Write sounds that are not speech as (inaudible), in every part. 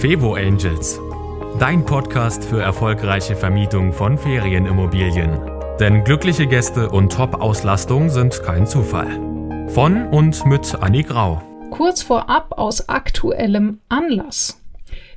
Fevo Angels, dein Podcast für erfolgreiche Vermietung von Ferienimmobilien. Denn glückliche Gäste und Top-Auslastung sind kein Zufall. Von und mit Annie Grau. Kurz vorab aus aktuellem Anlass.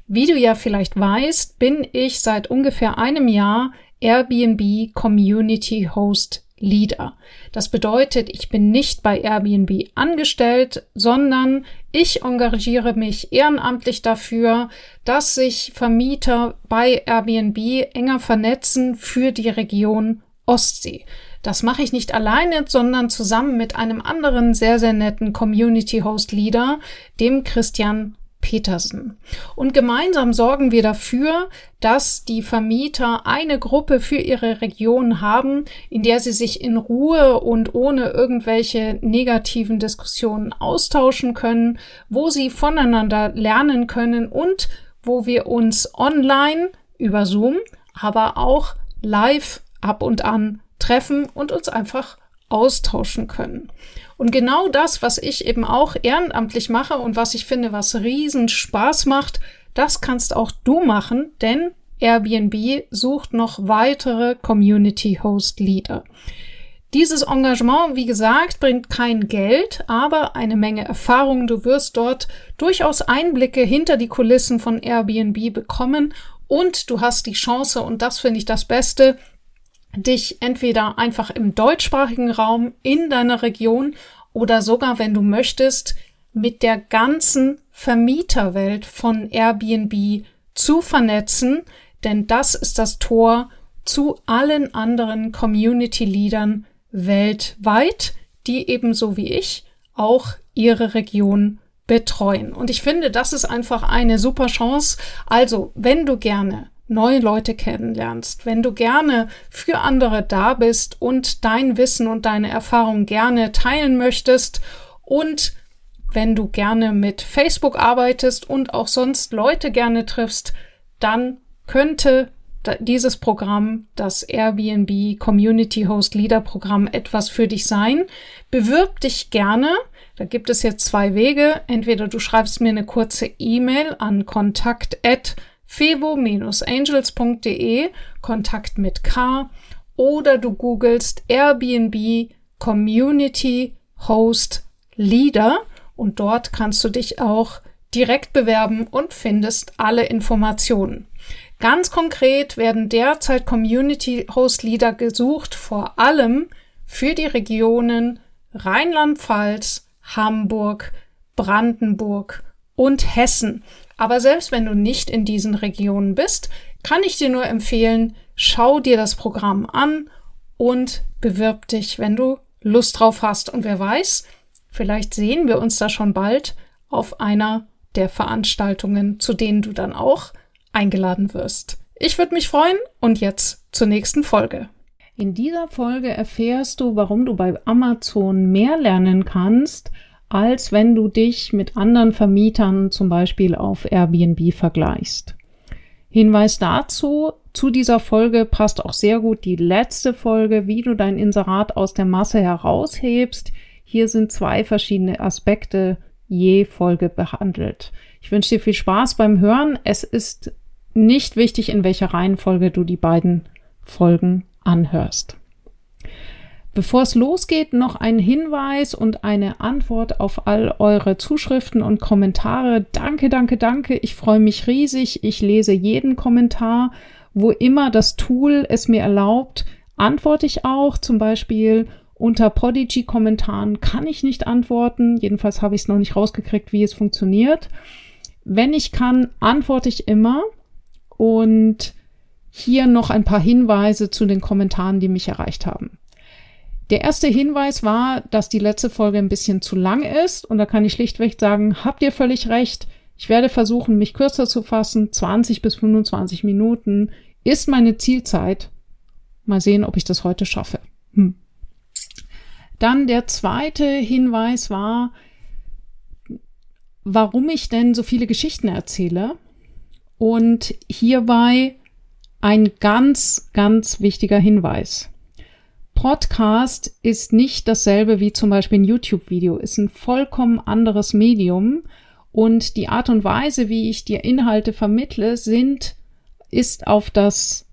Wie du ja vielleicht weißt, bin ich seit ungefähr einem Jahr Airbnb Community Host Leader. Das bedeutet, ich bin nicht bei Airbnb angestellt, sondern ich engagiere mich ehrenamtlich dafür, dass sich Vermieter bei Airbnb enger vernetzen für die Region Ostsee. Das mache ich nicht alleine, sondern zusammen mit einem anderen sehr, sehr netten Community Host Leader, dem Christian Petersen. Und gemeinsam sorgen wir dafür, dass die Vermieter eine Gruppe für ihre Region haben, in der sie sich in Ruhe und ohne irgendwelche negativen Diskussionen austauschen können, wo sie voneinander lernen können und wo wir uns online über Zoom, aber auch live ab und an treffen und uns einfach austauschen können. Und genau das, was ich eben auch ehrenamtlich mache und was ich finde, was riesen Spaß macht, das kannst auch du machen, denn Airbnb sucht noch weitere Community Host Leader. Dieses Engagement, wie gesagt, bringt kein Geld, aber eine Menge Erfahrung. Du wirst dort durchaus Einblicke hinter die Kulissen von Airbnb bekommen und du hast die Chance, und das finde ich das Beste, dich entweder einfach im deutschsprachigen Raum in deiner Region oder sogar, wenn du möchtest, mit der ganzen Vermieterwelt von Airbnb zu vernetzen, denn das ist das Tor zu allen anderen Community-Leadern weltweit, die ebenso wie ich auch ihre Region betreuen. Und ich finde, das ist einfach eine super Chance. Also, wenn du gerne neue Leute kennenlernst, wenn du gerne für andere da bist und dein Wissen und deine Erfahrung gerne teilen möchtest und wenn du gerne mit Facebook arbeitest und auch sonst Leute gerne triffst, dann könnte dieses Programm, das Airbnb Community Host Leader Programm, etwas für dich sein. Bewirb dich gerne. Da gibt es jetzt zwei Wege. Entweder du schreibst mir eine kurze E-Mail an kontakt@ fevo-angels.de, Kontakt mit K, oder du googelst Airbnb Community Host Leader und dort kannst du dich auch direkt bewerben und findest alle Informationen. Ganz konkret werden derzeit Community Host Leader gesucht, vor allem für die Regionen Rheinland-Pfalz, Hamburg, Brandenburg und Hessen. Aber selbst wenn du nicht in diesen Regionen bist, kann ich dir nur empfehlen, schau dir das Programm an und bewirb dich, wenn du Lust drauf hast. Und wer weiß, vielleicht sehen wir uns da schon bald auf einer der Veranstaltungen, zu denen du dann auch eingeladen wirst. Ich würde mich freuen und jetzt zur nächsten Folge. In dieser Folge erfährst du, warum du bei Amazon mehr lernen kannst, als wenn du dich mit anderen Vermietern zum Beispiel auf Airbnb vergleichst. Hinweis dazu, zu dieser Folge passt auch sehr gut die letzte Folge, wie du dein Inserat aus der Masse heraushebst. Hier sind zwei verschiedene Aspekte je Folge behandelt. Ich wünsche dir viel Spaß beim Hören. Es ist nicht wichtig, in welcher Reihenfolge du die beiden Folgen anhörst. Bevor es losgeht, noch ein Hinweis und eine Antwort auf all eure Zuschriften und Kommentare. Danke, danke, danke. Ich freue mich riesig. Ich lese jeden Kommentar. Wo immer das Tool es mir erlaubt, antworte ich auch. Zum Beispiel unter Podigy-Kommentaren kann ich nicht antworten. Jedenfalls habe ich es noch nicht rausgekriegt, wie es funktioniert. Wenn ich kann, antworte ich immer. Und hier noch ein paar Hinweise zu den Kommentaren, die mich erreicht haben. Der erste Hinweis war, dass die letzte Folge ein bisschen zu lang ist und da kann ich schlichtweg sagen, habt ihr völlig recht. Ich werde versuchen, mich kürzer zu fassen. 20 bis 25 Minuten ist meine Zielzeit. Mal sehen, ob ich das heute schaffe. Hm. Dann der zweite Hinweis war, warum ich denn so viele Geschichten erzähle. Und hierbei ein ganz, ganz wichtiger Hinweis. Podcast ist nicht dasselbe wie zum Beispiel ein YouTube-Video, ist ein vollkommen anderes Medium Und die Art und Weise, wie ich dir Inhalte vermittle, sind, ist auf das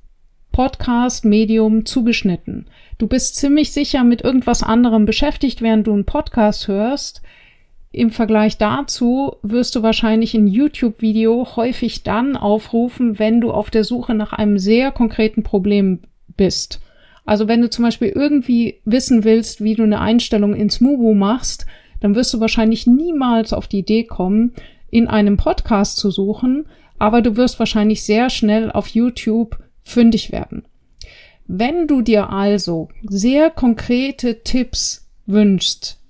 Podcast-Medium zugeschnitten. Du bist ziemlich sicher mit irgendwas anderem beschäftigt, während du einen Podcast hörst. Im Vergleich dazu wirst du wahrscheinlich ein YouTube-Video häufig dann aufrufen, wenn du auf der Suche nach einem sehr konkreten Problem bist. Also wenn du zum Beispiel irgendwie wissen willst, wie du eine Einstellung ins Mubu machst, dann wirst du wahrscheinlich niemals auf die Idee kommen, in einem Podcast zu suchen, aber du wirst wahrscheinlich sehr schnell auf YouTube fündig werden. Wenn du dir also sehr konkrete Tipps wünschst,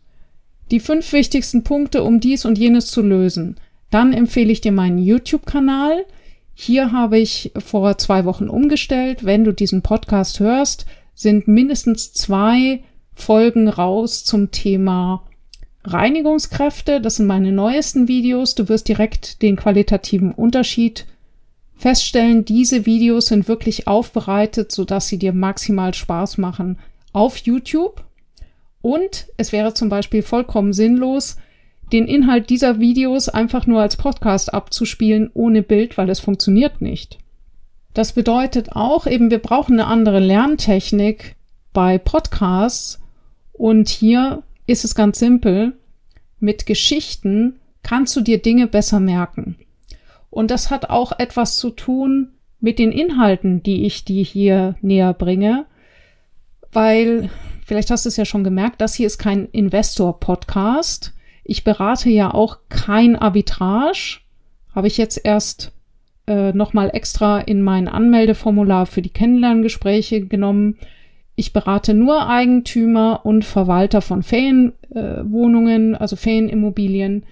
die fünf wichtigsten Punkte, um dies und jenes zu lösen, dann empfehle ich dir meinen YouTube-Kanal. Hier habe ich vor zwei Wochen umgestellt. Wenn du diesen Podcast hörst, sind mindestens zwei Folgen raus zum Thema Reinigungskräfte. Das sind meine neuesten Videos. Du wirst direkt den qualitativen Unterschied feststellen. Diese Videos sind wirklich aufbereitet, sodass sie dir maximal Spaß machen auf YouTube. Und es wäre zum Beispiel vollkommen sinnlos, den Inhalt dieser Videos einfach nur als Podcast abzuspielen ohne Bild, weil es funktioniert nicht. Das bedeutet auch eben, wir brauchen eine andere Lerntechnik bei Podcasts. Und hier ist es ganz simpel. Mit Geschichten kannst du dir Dinge besser merken. Und das hat auch etwas zu tun mit den Inhalten, die ich dir hier näher bringe, weil vielleicht hast du es ja schon gemerkt, das hier ist kein Investor-Podcast. Ich berate ja auch kein Arbitrage. Habe ich jetzt erst äh, nochmal extra in mein Anmeldeformular für die Kennenlerngespräche genommen. Ich berate nur Eigentümer und Verwalter von Ferienwohnungen, äh, also Ferienimmobilien.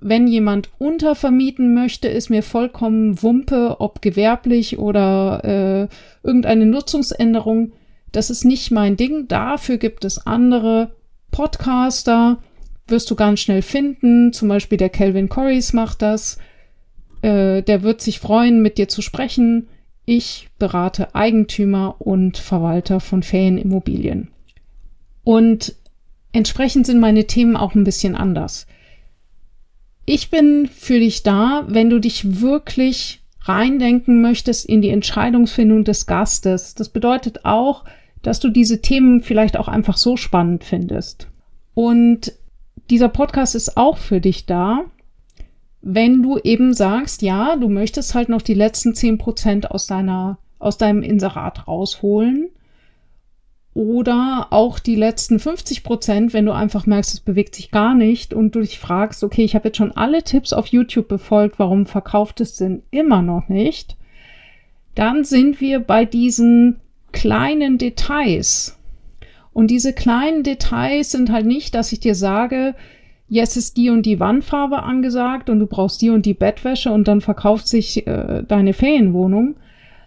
Wenn jemand untervermieten möchte, ist mir vollkommen Wumpe, ob gewerblich oder äh, irgendeine Nutzungsänderung. Das ist nicht mein Ding. Dafür gibt es andere Podcaster, wirst du ganz schnell finden. Zum Beispiel der Calvin Corris macht das. Äh, der wird sich freuen, mit dir zu sprechen. Ich berate Eigentümer und Verwalter von Ferienimmobilien. Und entsprechend sind meine Themen auch ein bisschen anders. Ich bin für dich da, wenn du dich wirklich reindenken möchtest in die Entscheidungsfindung des Gastes. Das bedeutet auch, dass du diese Themen vielleicht auch einfach so spannend findest. Und dieser Podcast ist auch für dich da, wenn du eben sagst, ja, du möchtest halt noch die letzten zehn Prozent aus deiner, aus deinem Inserat rausholen. Oder auch die letzten 50 Prozent, wenn du einfach merkst, es bewegt sich gar nicht und du dich fragst, okay, ich habe jetzt schon alle Tipps auf YouTube befolgt, warum verkauft es denn immer noch nicht? Dann sind wir bei diesen kleinen Details. Und diese kleinen Details sind halt nicht, dass ich dir sage, jetzt ist die und die Wandfarbe angesagt und du brauchst die und die Bettwäsche und dann verkauft sich äh, deine Ferienwohnung,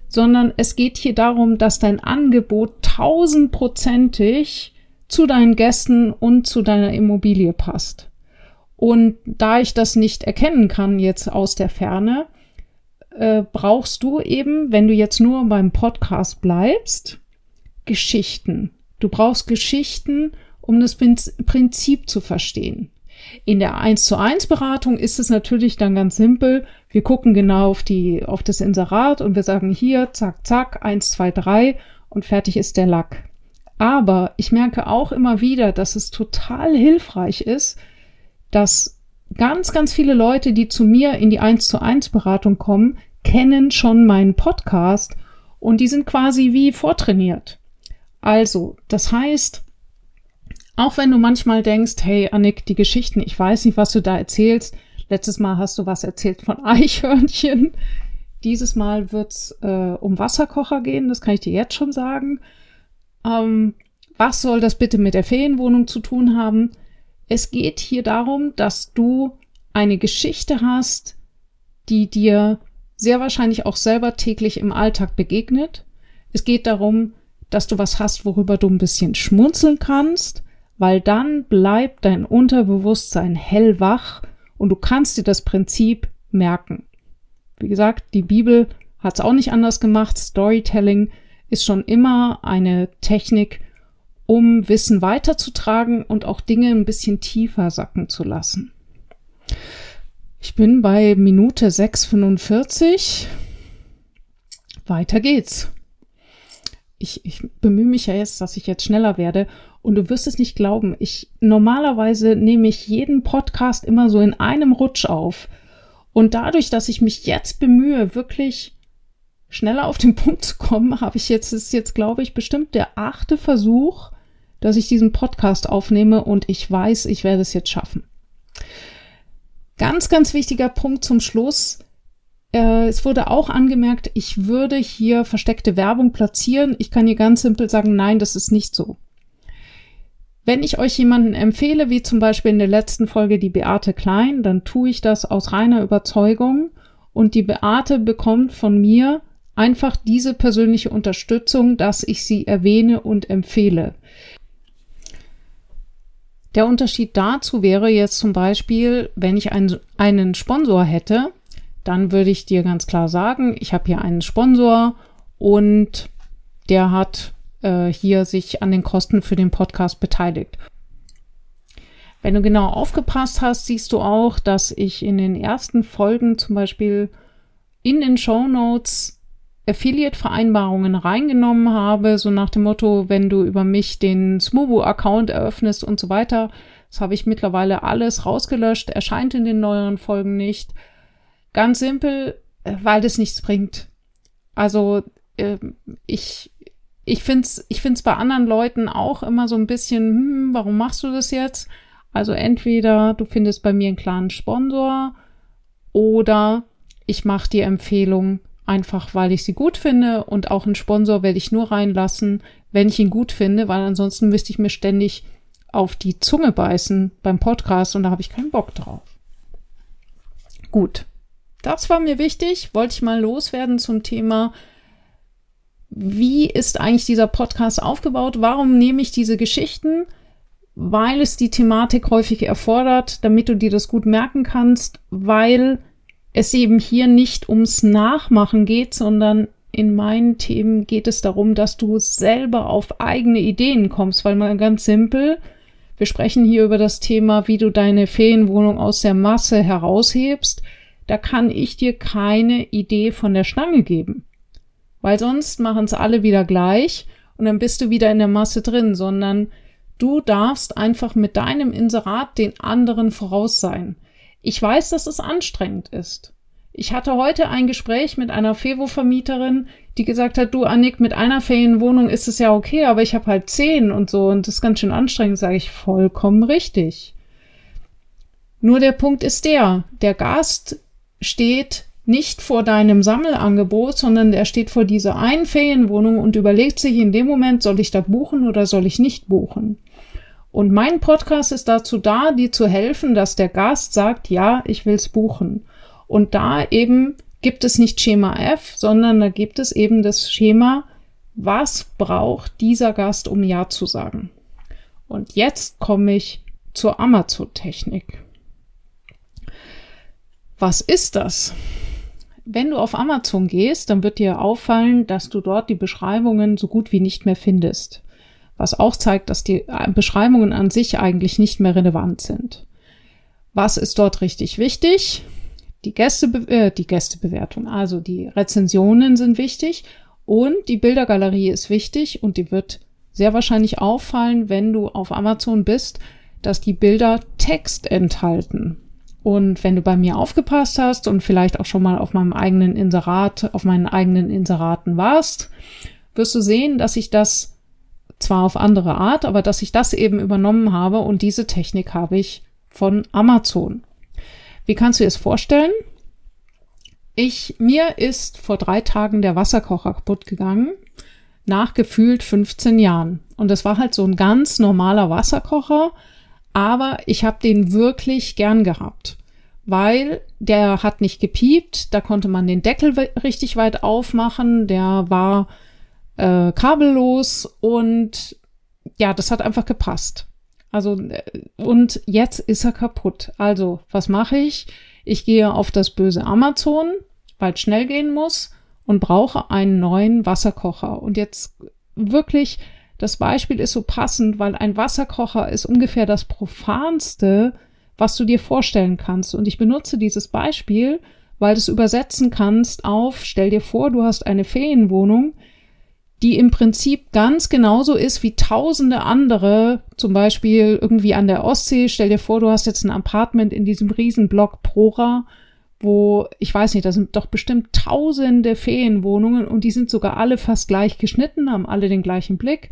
sondern es geht hier darum, dass dein Angebot tausendprozentig zu deinen Gästen und zu deiner Immobilie passt. Und da ich das nicht erkennen kann jetzt aus der Ferne, äh, brauchst du eben, wenn du jetzt nur beim Podcast bleibst, Geschichten. Du brauchst Geschichten, um das Prinzip zu verstehen. In der 1 zu 1 Beratung ist es natürlich dann ganz simpel. Wir gucken genau auf die, auf das Inserat und wir sagen hier, zack, zack, 1, 2, 3 und fertig ist der Lack. Aber ich merke auch immer wieder, dass es total hilfreich ist, dass ganz, ganz viele Leute, die zu mir in die 1 zu 1 Beratung kommen, kennen schon meinen Podcast und die sind quasi wie vortrainiert. Also, das heißt, auch wenn du manchmal denkst, hey Annik, die Geschichten, ich weiß nicht, was du da erzählst. Letztes Mal hast du was erzählt von (laughs) Eichhörnchen. Dieses Mal wird's äh, um Wasserkocher gehen, das kann ich dir jetzt schon sagen. Ähm, was soll das bitte mit der Ferienwohnung zu tun haben? Es geht hier darum, dass du eine Geschichte hast, die dir sehr wahrscheinlich auch selber täglich im Alltag begegnet. Es geht darum, dass du was hast, worüber du ein bisschen schmunzeln kannst, weil dann bleibt dein Unterbewusstsein hellwach und du kannst dir das Prinzip merken. Wie gesagt, die Bibel hat es auch nicht anders gemacht. Storytelling ist schon immer eine Technik, um Wissen weiterzutragen und auch Dinge ein bisschen tiefer sacken zu lassen. Ich bin bei Minute 6,45. Weiter geht's. Ich, ich bemühe mich ja jetzt, dass ich jetzt schneller werde. Und du wirst es nicht glauben. Ich normalerweise nehme ich jeden Podcast immer so in einem Rutsch auf. Und dadurch, dass ich mich jetzt bemühe, wirklich schneller auf den (laughs) Punkt zu kommen, habe ich jetzt, ist jetzt, glaube ich, bestimmt der achte Versuch, dass ich diesen Podcast aufnehme und ich weiß, ich werde es jetzt schaffen. Ganz, ganz wichtiger Punkt zum Schluss. Äh, es wurde auch angemerkt, ich würde hier versteckte Werbung platzieren. Ich kann hier ganz simpel sagen, nein, das ist nicht so. Wenn ich euch jemanden empfehle, wie zum Beispiel in der letzten Folge die Beate Klein, dann tue ich das aus reiner Überzeugung und die Beate bekommt von mir einfach diese persönliche Unterstützung, dass ich sie erwähne und empfehle. Der Unterschied dazu wäre jetzt zum Beispiel, wenn ich einen, einen Sponsor hätte, dann würde ich dir ganz klar sagen, ich habe hier einen Sponsor und der hat äh, hier sich an den Kosten für den Podcast beteiligt. Wenn du genau aufgepasst hast, siehst du auch, dass ich in den ersten Folgen zum Beispiel in den Show Notes Affiliate-Vereinbarungen reingenommen habe, so nach dem Motto, wenn du über mich den Smubu-Account eröffnest und so weiter. Das habe ich mittlerweile alles rausgelöscht, erscheint in den neueren Folgen nicht. Ganz simpel, äh, weil das nichts bringt. Also äh, ich, ich finde es ich find's bei anderen Leuten auch immer so ein bisschen, hm, warum machst du das jetzt? Also entweder du findest bei mir einen klaren Sponsor oder ich mache die Empfehlung, einfach weil ich sie gut finde und auch einen Sponsor werde ich nur reinlassen, wenn ich ihn gut finde, weil ansonsten müsste ich mir ständig auf die Zunge beißen beim Podcast und da habe ich keinen Bock drauf. Gut, das war mir wichtig, wollte ich mal loswerden zum Thema, wie ist eigentlich dieser Podcast aufgebaut? Warum nehme ich diese Geschichten? Weil es die Thematik häufig erfordert, damit du dir das gut merken kannst, weil es eben hier nicht ums Nachmachen geht, sondern in meinen Themen geht es darum, dass du selber auf eigene Ideen kommst, weil man ganz simpel, wir sprechen hier über das Thema, wie du deine Ferienwohnung aus der Masse heraushebst. Da kann ich dir keine Idee von der Stange geben. Weil sonst machen es alle wieder gleich und dann bist du wieder in der Masse drin, sondern du darfst einfach mit deinem Inserat den anderen voraus sein. Ich weiß, dass es anstrengend ist. Ich hatte heute ein Gespräch mit einer Fevo-Vermieterin, die gesagt hat, du Annik, mit einer Ferienwohnung ist es ja okay, aber ich habe halt zehn und so und das ist ganz schön anstrengend, sage ich vollkommen richtig. Nur der Punkt ist der, der Gast steht nicht vor deinem Sammelangebot, sondern der steht vor dieser einen Ferienwohnung und überlegt sich in dem Moment, soll ich da buchen oder soll ich nicht buchen. Und mein Podcast ist dazu da, dir zu helfen, dass der Gast sagt, ja, ich will's buchen. Und da eben gibt es nicht Schema F, sondern da gibt es eben das Schema, was braucht dieser Gast, um Ja zu sagen. Und jetzt komme ich zur Amazon-Technik. Was ist das? Wenn du auf Amazon gehst, dann wird dir auffallen, dass du dort die Beschreibungen so gut wie nicht mehr findest was auch zeigt, dass die Beschreibungen an sich eigentlich nicht mehr relevant sind. Was ist dort richtig wichtig? Die, Gäste, äh, die Gästebewertung, also die Rezensionen sind wichtig und die Bildergalerie ist wichtig und die wird sehr wahrscheinlich auffallen, wenn du auf Amazon bist, dass die Bilder Text enthalten. Und wenn du bei mir aufgepasst hast und vielleicht auch schon mal auf meinem eigenen Inserat, auf meinen eigenen Inseraten warst, wirst du sehen, dass ich das zwar auf andere Art, aber dass ich das eben übernommen habe und diese Technik habe ich von Amazon. Wie kannst du das vorstellen? Ich, mir ist vor drei Tagen der Wasserkocher kaputt gegangen, nach gefühlt 15 Jahren. Und das war halt so ein ganz normaler Wasserkocher, aber ich habe den wirklich gern gehabt, weil der hat nicht gepiept, da konnte man den Deckel richtig weit aufmachen, der war äh, kabellos und ja, das hat einfach gepasst. Also, äh, und jetzt ist er kaputt. Also, was mache ich? Ich gehe auf das böse Amazon, weil es schnell gehen muss und brauche einen neuen Wasserkocher. Und jetzt wirklich, das Beispiel ist so passend, weil ein Wasserkocher ist ungefähr das profanste, was du dir vorstellen kannst. Und ich benutze dieses Beispiel, weil du es übersetzen kannst auf, stell dir vor, du hast eine Ferienwohnung, die im Prinzip ganz genauso ist wie tausende andere, zum Beispiel irgendwie an der Ostsee. Stell dir vor, du hast jetzt ein Apartment in diesem Riesenblock Prora, wo, ich weiß nicht, da sind doch bestimmt tausende Ferienwohnungen und die sind sogar alle fast gleich geschnitten, haben alle den gleichen Blick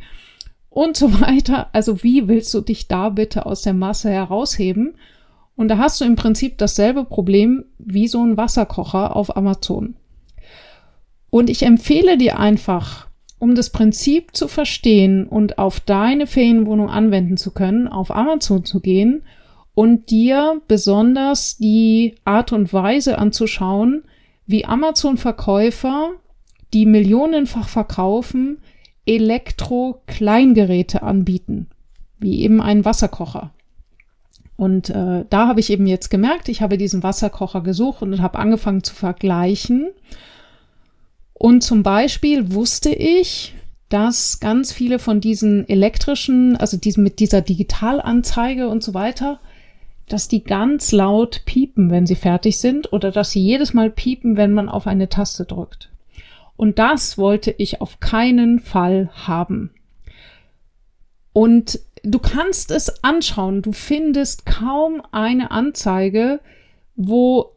und so (laughs) weiter. Also wie willst du dich da bitte aus der Masse herausheben? Und da hast du im Prinzip dasselbe Problem wie so ein Wasserkocher auf Amazon. Und ich empfehle dir einfach, um das Prinzip zu verstehen und auf deine Ferienwohnung anwenden zu können, auf Amazon zu gehen und dir besonders die Art und Weise anzuschauen, wie Amazon-Verkäufer, die millionenfach verkaufen, Elektro-Kleingeräte anbieten, wie eben einen Wasserkocher. Und äh, da habe ich eben jetzt gemerkt, ich habe diesen Wasserkocher gesucht und habe angefangen zu vergleichen. Und zum Beispiel wusste ich, dass ganz viele von diesen elektrischen, also diesen mit dieser Digitalanzeige und so weiter, dass die ganz laut piepen, wenn sie fertig sind, oder dass sie jedes Mal piepen, wenn man auf eine Taste drückt. Und das wollte ich auf keinen Fall haben. Und du kannst es anschauen. Du findest kaum eine Anzeige, wo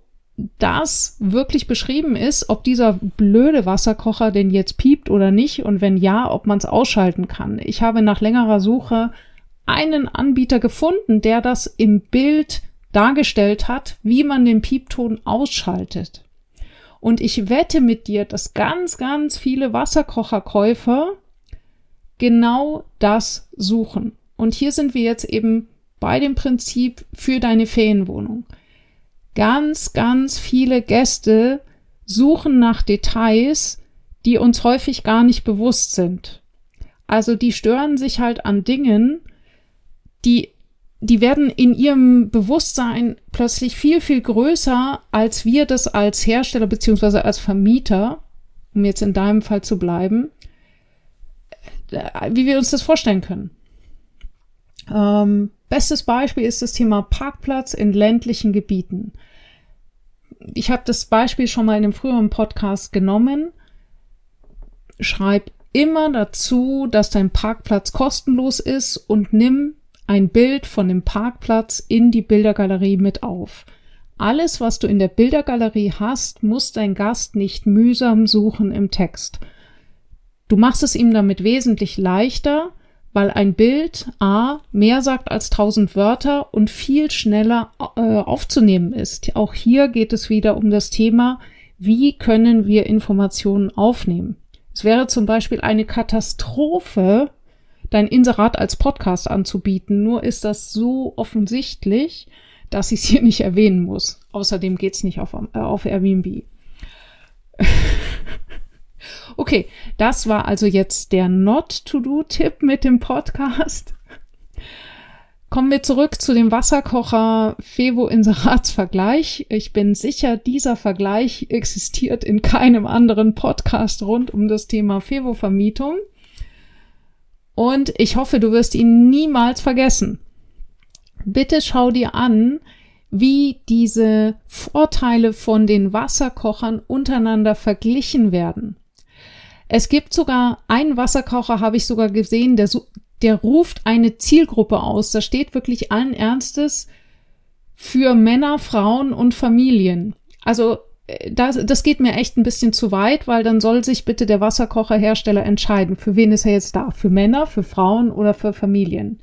das wirklich beschrieben ist, ob dieser blöde Wasserkocher denn jetzt piept oder nicht und wenn ja, ob man es ausschalten kann. Ich habe nach längerer Suche einen Anbieter gefunden, der das im Bild dargestellt hat, wie man den Piepton ausschaltet. Und ich wette mit dir, dass ganz, ganz viele Wasserkocherkäufer genau das suchen. Und hier sind wir jetzt eben bei dem Prinzip für deine Ferienwohnung. Ganz, ganz viele Gäste suchen nach Details, die uns häufig gar nicht bewusst sind. Also die stören sich halt an Dingen, die, die werden in ihrem Bewusstsein plötzlich viel, viel größer, als wir das als Hersteller beziehungsweise als Vermieter, um jetzt in deinem Fall zu bleiben, äh, wie wir uns das vorstellen können. Ähm, bestes Beispiel ist das Thema Parkplatz in ländlichen Gebieten. Ich habe das Beispiel schon mal in einem früheren Podcast genommen. Schreib immer dazu, dass dein Parkplatz kostenlos ist und nimm ein Bild von dem Parkplatz in die Bildergalerie mit auf. Alles, was du in der Bildergalerie hast, muss dein Gast nicht mühsam suchen im Text. Du machst es ihm damit wesentlich leichter, weil ein Bild A mehr sagt als tausend Wörter und viel schneller äh, aufzunehmen ist. Auch hier geht es wieder um das Thema, wie können wir Informationen aufnehmen. Es wäre zum Beispiel eine Katastrophe, dein Inserat als Podcast anzubieten. Nur ist das so offensichtlich, dass ich es hier nicht erwähnen muss. Außerdem geht's nicht auf, äh, auf Airbnb. (laughs) Okay, das war also jetzt der Not-to-Do-Tipp mit dem Podcast. Kommen wir zurück zu dem Wasserkocher Fevo Inseratsvergleich. Ich bin sicher, dieser Vergleich existiert in keinem anderen Podcast rund um das Thema Fevo Vermietung. Und ich hoffe, du wirst ihn niemals vergessen. Bitte schau dir an, wie diese Vorteile von den Wasserkochern untereinander verglichen werden. Es gibt sogar einen Wasserkocher, habe ich sogar gesehen, der, der ruft eine Zielgruppe aus. Da steht wirklich allen Ernstes für Männer, Frauen und Familien. Also das, das geht mir echt ein bisschen zu weit, weil dann soll sich bitte der Wasserkocherhersteller entscheiden, für wen ist er jetzt da? Für Männer, für Frauen oder für Familien?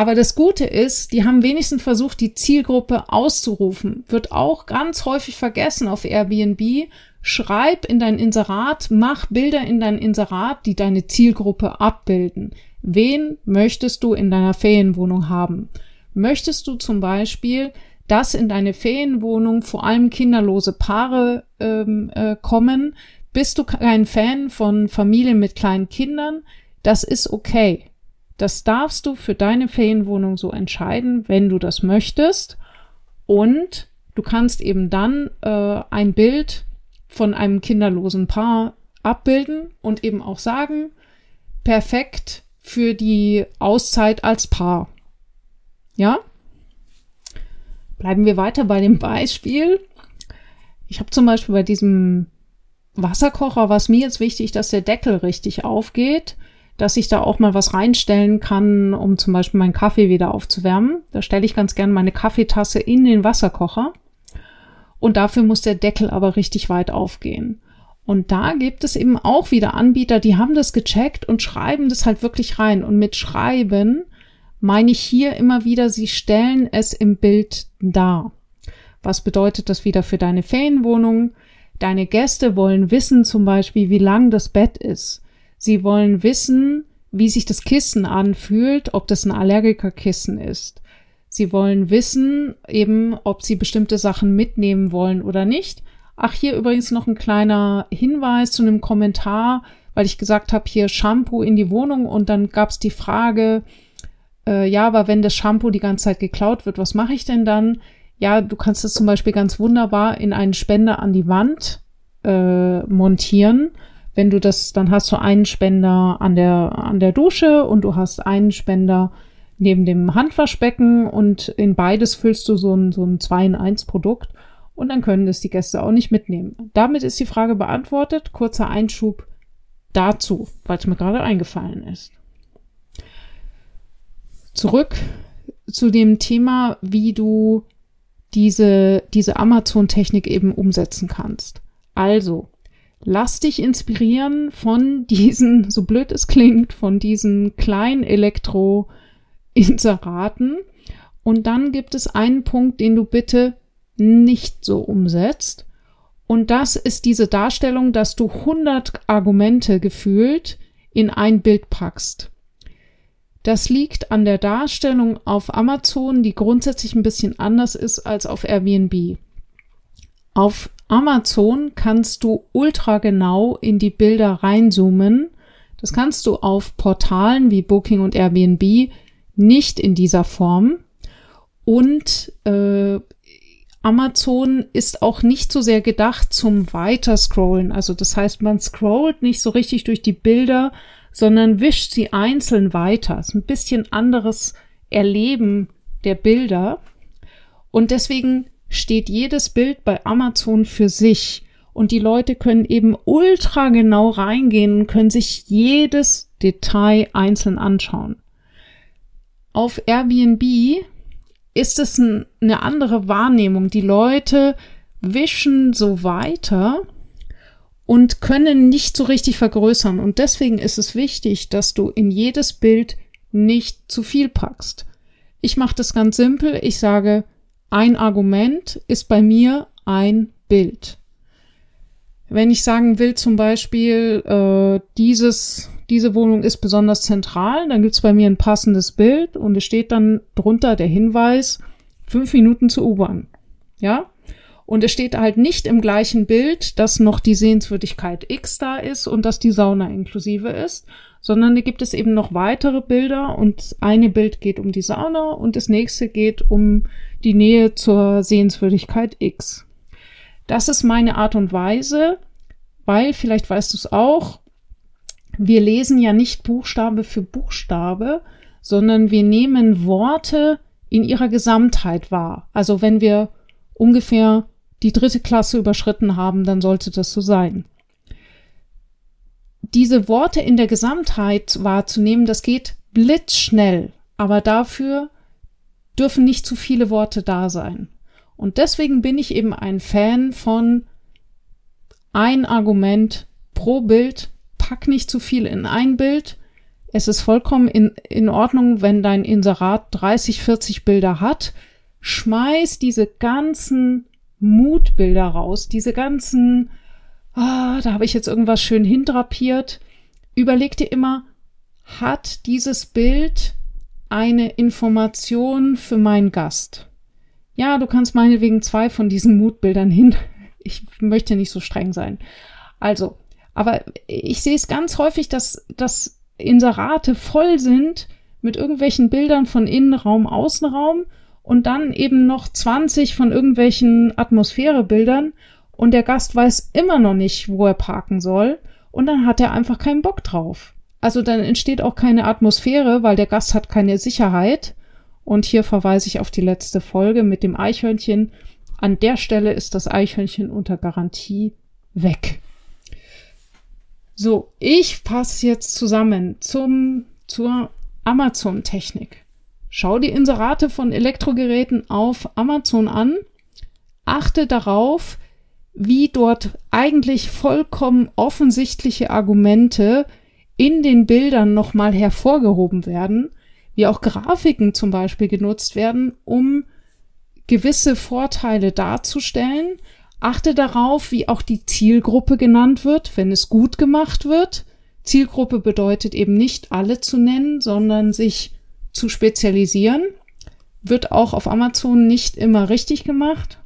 Aber das Gute ist, die haben wenigstens versucht, die Zielgruppe auszurufen. Wird auch ganz häufig vergessen auf Airbnb. Schreib in dein Inserat, mach Bilder in dein Inserat, die deine Zielgruppe abbilden. Wen möchtest du in deiner Ferienwohnung haben? Möchtest du zum Beispiel, dass in deine Ferienwohnung vor allem kinderlose Paare ähm, äh, kommen? Bist du kein Fan von Familien mit kleinen Kindern? Das ist okay. Das darfst du für deine Ferienwohnung so entscheiden, wenn du das möchtest. Und du kannst eben dann äh, ein Bild von einem kinderlosen Paar abbilden und eben auch sagen, perfekt für die Auszeit als Paar. Ja? Bleiben wir weiter bei dem Beispiel. Ich habe zum Beispiel bei diesem Wasserkocher war es mir jetzt wichtig, dass der Deckel richtig aufgeht, dass ich da auch mal was reinstellen kann, um zum Beispiel meinen Kaffee wieder aufzuwärmen. Da stelle ich ganz gern meine Kaffeetasse in den Wasserkocher. Und dafür muss der Deckel aber richtig weit aufgehen. Und da gibt es eben auch wieder Anbieter, die haben das gecheckt und schreiben das halt wirklich rein. Und mit schreiben meine ich hier immer wieder, sie stellen es im Bild dar. Was bedeutet das wieder für deine Ferienwohnung? Deine Gäste wollen wissen zum Beispiel, wie lang das Bett ist. Sie wollen wissen, wie sich das Kissen anfühlt, ob das ein Allergikerkissen ist. Sie wollen wissen, eben, ob sie bestimmte Sachen mitnehmen wollen oder nicht. Ach, hier übrigens noch ein kleiner Hinweis zu einem Kommentar, weil ich gesagt habe, hier Shampoo in die Wohnung und dann gab es die Frage, äh, ja, aber wenn das Shampoo die ganze Zeit geklaut wird, was mache ich denn dann? Ja, du kannst es zum Beispiel ganz wunderbar in einen Spender an die Wand äh, montieren. Wenn du das, dann hast du einen Spender an der, an der Dusche und du hast einen Spender neben dem Handwaschbecken und in beides füllst du so ein, so ein 2 in 1 Produkt und dann können das die Gäste auch nicht mitnehmen. Damit ist die Frage beantwortet. Kurzer Einschub dazu, weil es mir gerade eingefallen ist. Zurück zu dem Thema, wie du diese, diese Amazon-Technik eben umsetzen kannst. Also, lass dich inspirieren von (laughs) diesen, so blöd es klingt, von diesen kleinen Elektro-Inseraten. Und dann gibt es einen Punkt, den du bitte nicht so umsetzt. Und das ist diese Darstellung, dass du 100 Argumente gefühlt in ein Bild packst. Das liegt an der Darstellung auf Amazon, die grundsätzlich ein bisschen anders ist als auf Airbnb. Auf Amazon kannst du ultra genau in die Bilder reinzoomen. Das kannst du auf Portalen wie Booking und Airbnb nicht in dieser Form. Und äh, Amazon ist auch nicht so sehr gedacht zum Weiterscrollen. Also das heißt, man scrollt nicht so richtig durch die Bilder, sondern wischt sie einzeln weiter. Das ist ein bisschen anderes Erleben der Bilder. Und deswegen steht jedes Bild bei Amazon für sich. Und die Leute können eben ultra genau reingehen und können sich jedes Detail einzeln anschauen. Auf Airbnb ist es ein, eine andere Wahrnehmung. Die Leute wischen so weiter und können nicht so richtig vergrößern. Und deswegen ist es wichtig, dass du in jedes Bild nicht zu viel packst. Ich mache das ganz simpel. Ich sage, ein Argument ist bei mir ein Bild. Wenn ich sagen will, zum Beispiel, äh, dieses, diese Wohnung ist besonders zentral, dann gibt's bei mir ein passendes Bild und es steht dann drunter der Hinweis, fünf Minuten zur U-Bahn. Ja? Und es steht halt nicht im gleichen Bild, dass noch die Sehenswürdigkeit X da ist und dass die Sauna inklusive ist, sondern da gibt es eben noch weitere Bilder und eine Bild geht um die Sauna und das nächste geht um die Nähe zur Sehenswürdigkeit X. Das ist meine Art und Weise, weil, vielleicht weißt du es auch, wir lesen ja nicht Buchstabe für Buchstabe, sondern wir nehmen Worte in ihrer Gesamtheit wahr. Also wenn wir ungefähr die dritte Klasse überschritten haben, dann sollte das so sein. Diese Worte in der Gesamtheit wahrzunehmen, das geht blitzschnell, aber dafür dürfen nicht zu viele Worte da sein. Und deswegen bin ich eben ein Fan von ein Argument pro Bild, pack nicht zu viel in ein Bild. Es ist vollkommen in, in Ordnung, wenn dein Inserat 30, 40 Bilder hat. Schmeiß diese ganzen Mutbilder raus, diese ganzen, ah, da habe ich jetzt irgendwas schön hindrapiert. Überleg dir immer, hat dieses Bild eine Information für meinen Gast? Ja, du kannst meinetwegen zwei von diesen Mutbildern hin. (laughs) Ich möchte nicht so streng sein. Also, aber ich sehe es ganz häufig, dass, dass Inserate voll sind mit irgendwelchen Bildern von Innenraum, Außenraum und dann eben noch 20 von irgendwelchen Atmosphärebildern und der Gast weiß immer noch nicht, wo er parken soll und dann hat er einfach keinen Bock drauf. Also dann entsteht auch keine Atmosphäre, weil der Gast hat keine Sicherheit Und hier verweise ich auf die letzte Folge mit dem Eichhörnchen. An der Stelle ist das Eichhörnchen unter Garantie weg. So, ich passe jetzt zusammen zum, zur Amazon-Technik. Schau die Inserate von Elektrogeräten auf Amazon an. Achte darauf, wie dort eigentlich vollkommen offensichtliche Argumente in den Bildern nochmal hervorgehoben werden, wie auch Grafiken zum Beispiel genutzt werden, um gewisse Vorteile darzustellen. Achte darauf, wie auch die Zielgruppe genannt wird, wenn es gut gemacht wird. Zielgruppe bedeutet eben nicht alle zu nennen, sondern sich zu spezialisieren. Wird auch auf Amazon nicht immer richtig gemacht.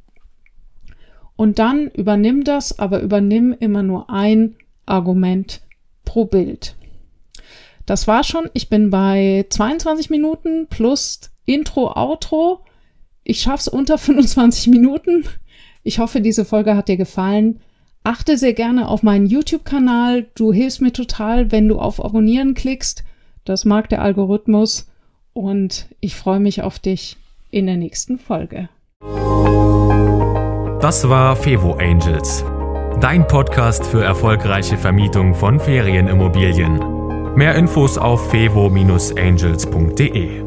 Und dann übernimm das, aber übernimm immer nur ein Argument pro Bild. Das war schon. Ich bin bei 22 Minuten plus Intro, Outro. Ich schaff's unter (laughs) 25 Minuten. Ich hoffe, diese Folge hat dir gefallen. Achte sehr gerne auf meinen YouTube-Kanal. Du hilfst mir total, wenn du auf Abonnieren klickst. Das mag der Algorithmus. Und ich freue mich auf dich in der nächsten Folge. Das war Fevo Angels, dein Podcast für erfolgreiche Vermietung von Ferienimmobilien. Mehr Infos auf fevo-angels.de.